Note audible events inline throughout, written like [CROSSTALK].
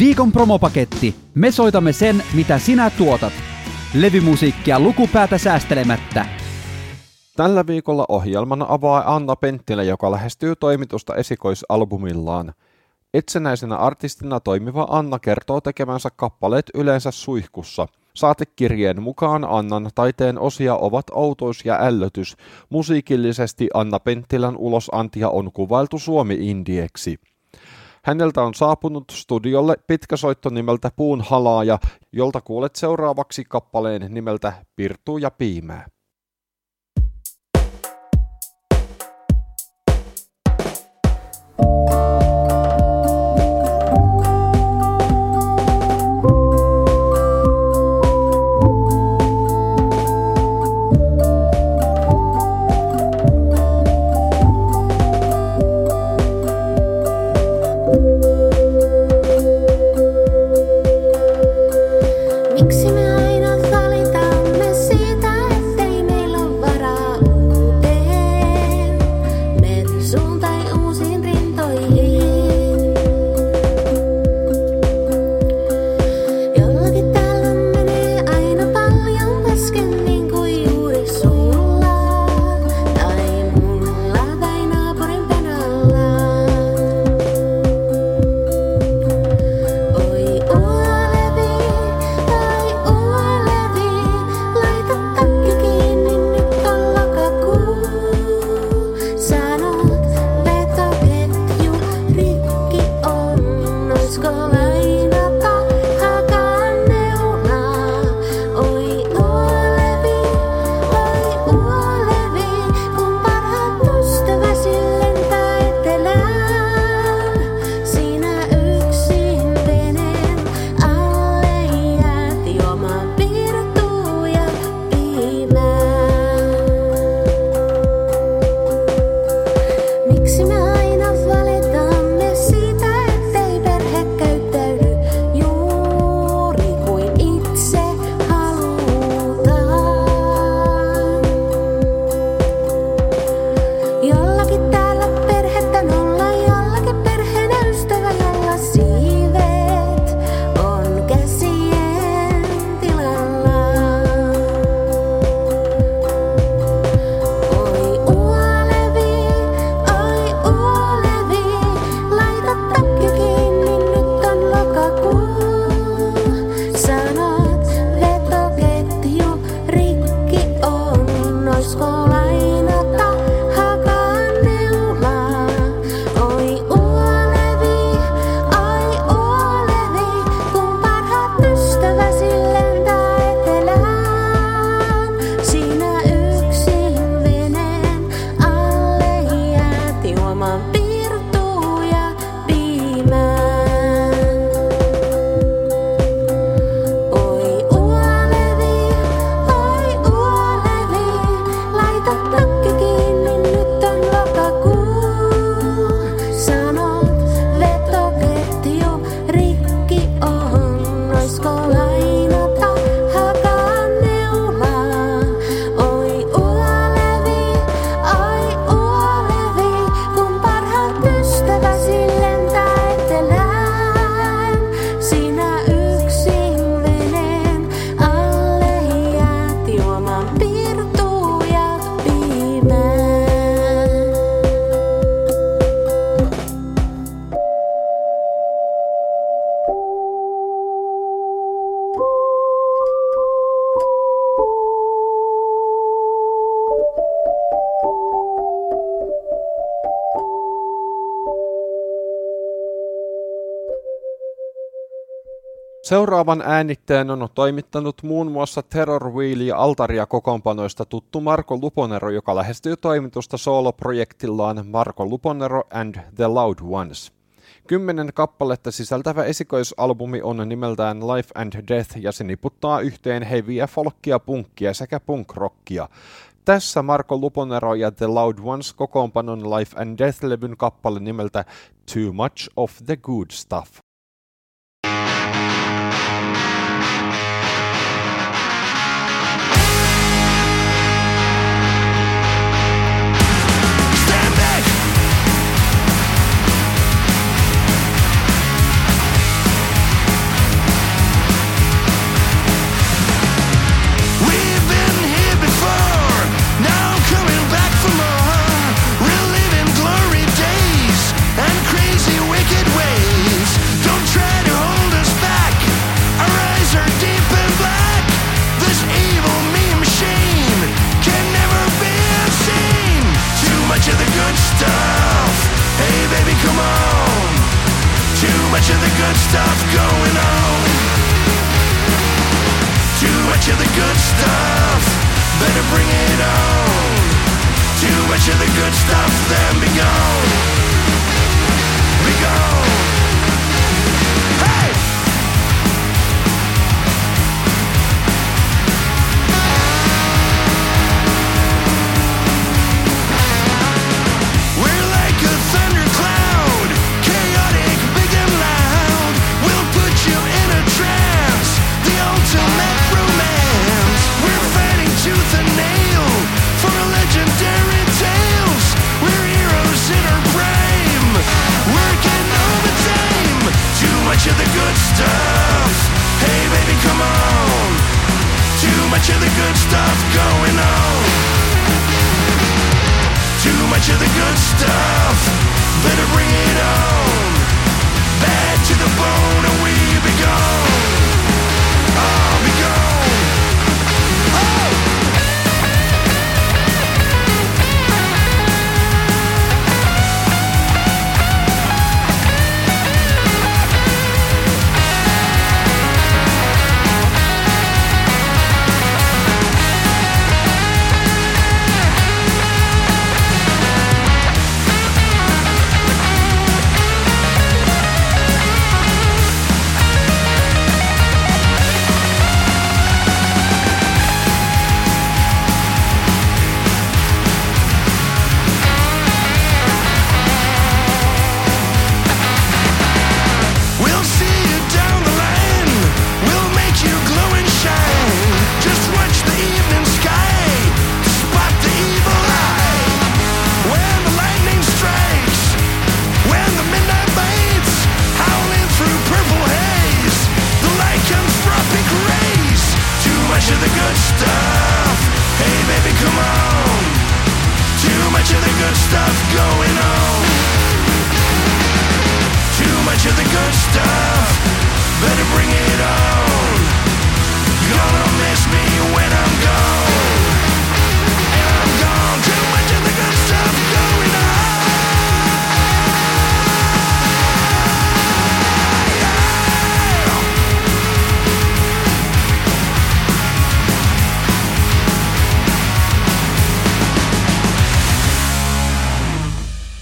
Viikon promopaketti. Me soitamme sen, mitä sinä tuotat. Levymusiikkia lukupäätä säästelemättä. Tällä viikolla ohjelman avaa Anna Penttilä, joka lähestyy toimitusta esikoisalbumillaan. Itsenäisenä artistina toimiva Anna kertoo tekemänsä kappaleet yleensä suihkussa. Saatekirjeen mukaan Annan taiteen osia ovat outous ja ällötys. Musiikillisesti Anna Penttilän ulosantia on kuvailtu Suomi-indieksi. Häneltä on saapunut studiolle pitkä soitto nimeltä Puun halaaja, jolta kuulet seuraavaksi kappaleen nimeltä Pirtuu ja piimää. Seuraavan äänitteen on toimittanut muun muassa Terror Wheel ja Altaria kokoonpanoista tuttu Marko Luponero, joka lähestyy toimitusta soloprojektillaan Marko Luponero and the Loud Ones. Kymmenen kappaletta sisältävä esikoisalbumi on nimeltään Life and Death ja se niputtaa yhteen heviä folkkia, punkkia sekä punkrockia. Tässä Marko Luponero ja The Loud Ones kokoonpanon Life and Death-levyn kappale nimeltä Too Much of the Good Stuff. much of the good stuff going on. Too much of the good stuff, better bring it on. Too much of the good stuff, then be gone. Be gone. of the good stuff. Hey baby, come on. Too much of the good stuff going on. Too much of the good stuff. Better bring it on. Bad to the bone and we be gone.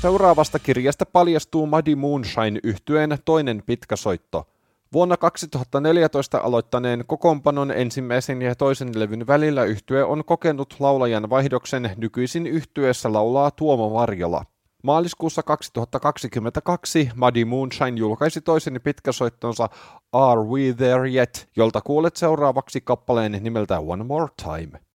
Seuraavasta kirjasta paljastuu Muddy Moonshine yhtyeen toinen pitkä soitto. Vuonna 2014 aloittaneen kokoonpanon ensimmäisen ja toisen levyn välillä yhtye on kokenut laulajan vaihdoksen nykyisin yhtyeessä laulaa Tuomo Varjola. Maaliskuussa 2022 Muddy Moonshine julkaisi toisen pitkäsoittonsa Are We There Yet, jolta kuulet seuraavaksi kappaleen nimeltä One More Time.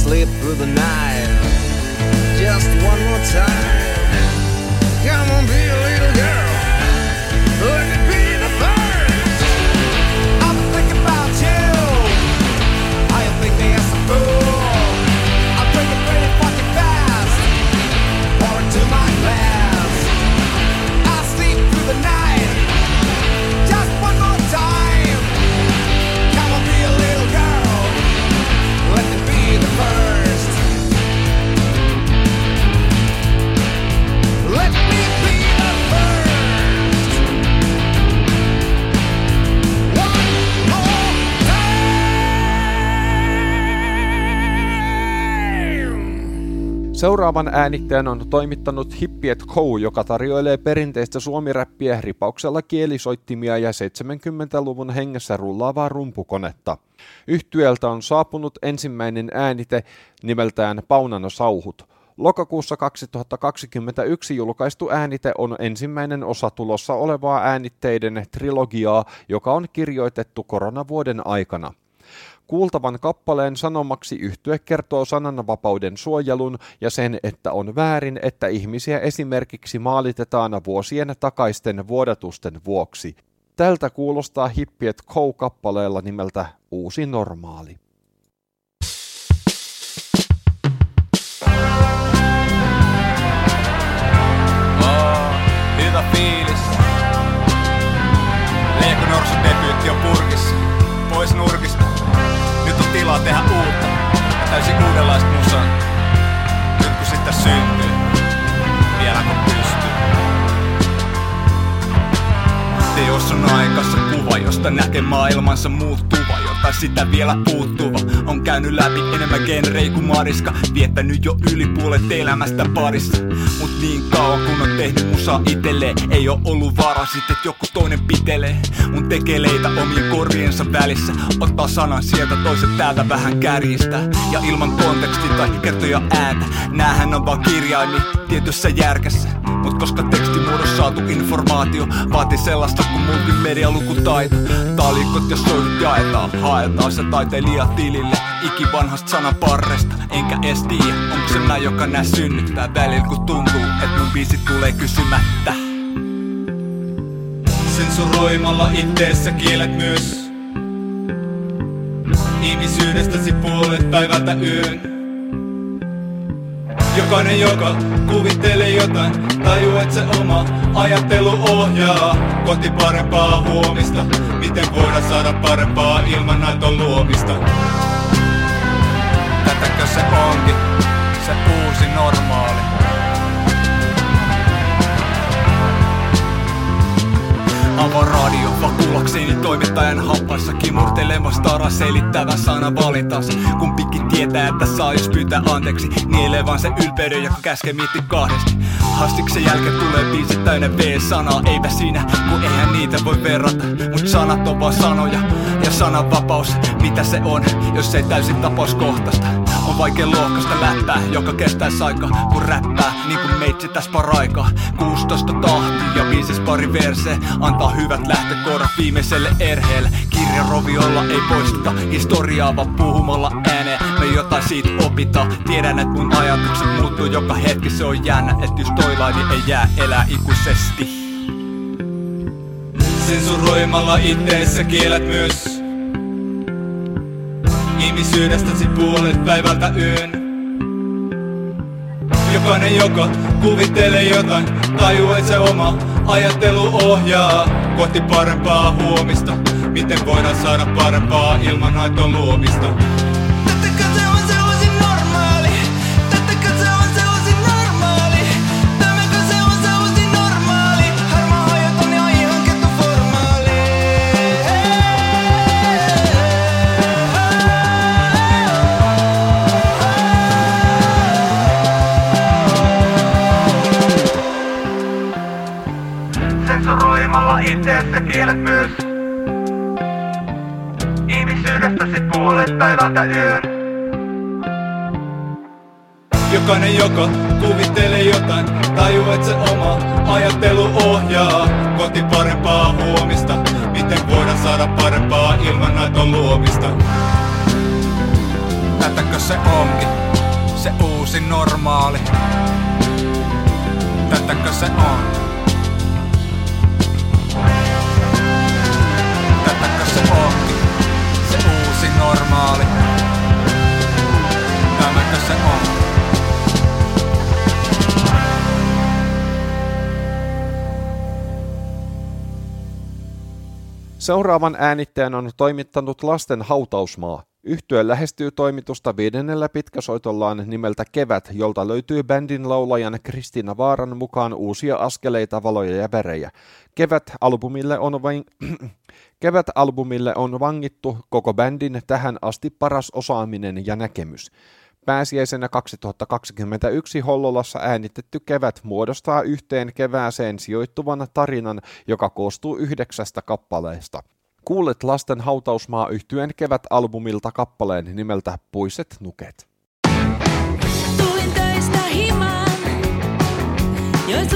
Sleep through the night. Just one more time. Come on, be a little Seuraavan äänittäjän on toimittanut Hippiet Co., joka tarjoilee perinteistä suomiräppiä ripauksella kielisoittimia ja 70-luvun hengessä rullaavaa rumpukonetta. Yhtyeltä on saapunut ensimmäinen äänite nimeltään Paunan sauhut. Lokakuussa 2021 julkaistu äänite on ensimmäinen osa tulossa olevaa äänitteiden trilogiaa, joka on kirjoitettu koronavuoden aikana. Kuultavan kappaleen sanomaksi yhtye kertoo sananvapauden suojelun ja sen, että on väärin, että ihmisiä esimerkiksi maalitetaan vuosien takaisten vuodatusten vuoksi. Tältä kuulostaa Hippiet Co-kappaleella nimeltä Uusi normaali. Uudenlaista musaa. Nyt kun sitä syntyy, vielä kun pystyy. Teos on aikassa kuva, josta näkee maailmansa muuttuva Jota sitä vielä puuttuva. On käynyt läpi enemmän genrei kuin Mariska Viettänyt jo yli puolet elämästä parissa. Mut niin kauan kun on tehnyt musaa itelleen Ei oo ollut vara sit et joku toinen pitelee. Mun tekeleitä omien korviensa välissä Ottaa sanan sieltä toiset täältä vähän kärjistä. Ja ilman konteksti tai kertoja ääntä Näähän on vaan kirjaimi tietyssä järkässä. Mut koska tekstimuodossa saatu informaatio Vaati sellaista kuin multimedialukutaito Talikot ja soidut jaetaan. Haetaan se taiteilija tilille Ikivanhasta sanaparresta. Enkä edes tiedä, onko se mä joka nää synnyttää. Välillä kun tuntuu, et mun biisit tulee kysymättä. Sensuroimalla itteessä kielet myös. Ihmisyydestäsi puolet päivältä yön Jokainen, joka kuvittelee jotain, tajuu, että se oma ajattelu ohjaa. Kohti parempaa huomista, miten voidaan saada parempaa ilman näytön luomista? Tätäkö se onkin, se uusi normaali. Avaa radio, vakuullakseni toimittajan happaissa Kimurtelemassa tara selittävä sana valintas. Kumpikin tietää, että saa jos pyytää anteeksi. Nielee vaan se ylpeyden, joka käskee miettiä kahdesti. Hastiksen jälkeen tulee biisit täynnä V-sanaa Eipä siinä, kun eihän niitä voi verrata. Mut sanat on vaan sanoja ja sananvapaus Mitä se on, jos ei täysin tapauskohtaista. On vaikea lohkasta läppää, joka kestää aikaa Kun räppää, niin kuin meitsi täs paraikaa 16 tahti ja viisis pari verse Antaa hyvät lähtökohdat viimeiselle erheelle. Kirja roviolla ei poisteta historiaa vaan puhumalla ääneen. Me jotain siitä opita. Tiedän et mun ajatukset muuttuu joka hetki. Se on jännä, et just toilainen ei jää elää ikuisesti. Sensuroimalla itteessä kielet myös Ihmisyydestäsi puolet päivältä yön Jokainen, joka kuvittelee jotain, tajuu, se oma ajattelu ohjaa kohti parempaa huomista. Miten voidaan saada parempaa ilman aiton luomista? Kielet myös. Ihmisyydestäsi puolet päivältä yön. Jokainen, joka kuvittelee jotain, tajuu, että se oma ajattelu ohjaa Koti parempaa huomista, miten voidaan saada parempaa ilman näitä luomista Tätäkö se onkin, se uusi normaali? Tätäkö se on? Tätäkö se se uusi normaali? Tämäkö se on? Seuraavan äänittäjän on toimittanut Lasten hautausmaa. Yhtye lähestyy toimitusta viidennellä pitkäsoitollaan nimeltä Kevät, jolta löytyy bändin laulajan Kristiina Vaaran mukaan uusia askeleita, valoja ja värejä. Kevät-albumille on, vain... [CLEARS THROAT] Kevät-albumille on vangittu koko bändin tähän asti paras osaaminen ja näkemys. Pääsiäisenä 2021 Hollolassa äänitetty kevät muodostaa yhteen kevääseen sijoittuvan tarinan, joka koostuu yhdeksästä kappaleesta. Kuulet lasten hautausmaa yhtyen kevät-albumilta kappaleen nimeltä Puiset nuket. Tulin töistä himaan, join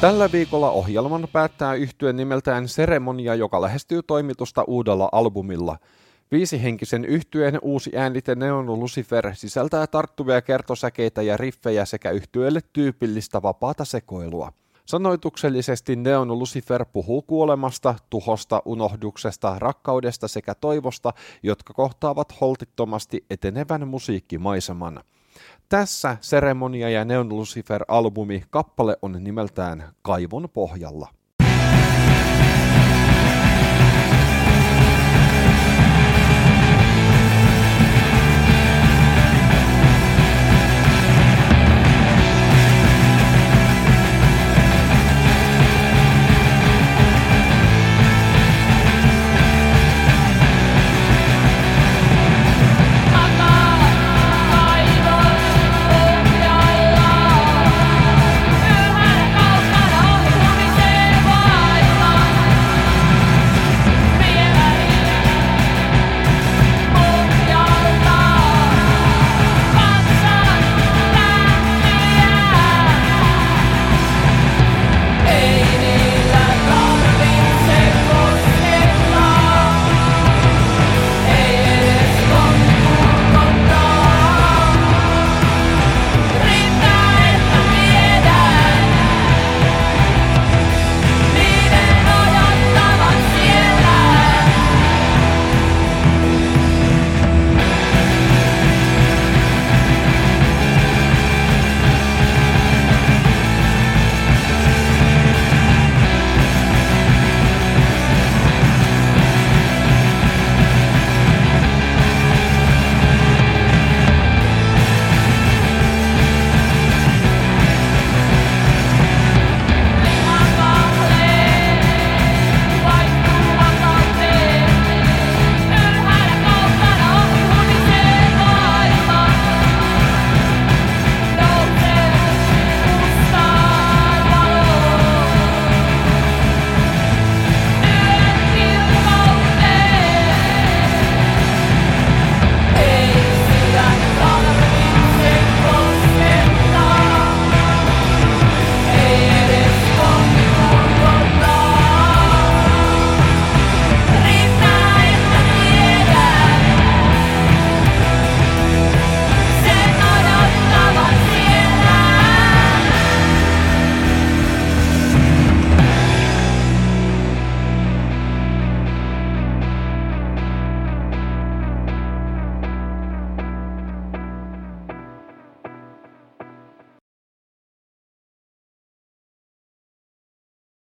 Tällä viikolla ohjelman päättää yhtyeen nimeltään Seremonia, joka lähestyy toimitusta uudella albumilla. Viisihenkisen yhtyeen uusi äänite Neon Lucifer sisältää tarttuvia kertosäkeitä ja riffejä sekä yhtyeelle tyypillistä vapaata sekoilua. Sanoituksellisesti Neon Lucifer puhuu kuolemasta, tuhosta, unohduksesta, rakkaudesta sekä toivosta, jotka kohtaavat holtittomasti etenevän musiikkimaiseman. Tässä Seremonia ja Neon Lucifer-albumi kappale on nimeltään Kaivon pohjalla.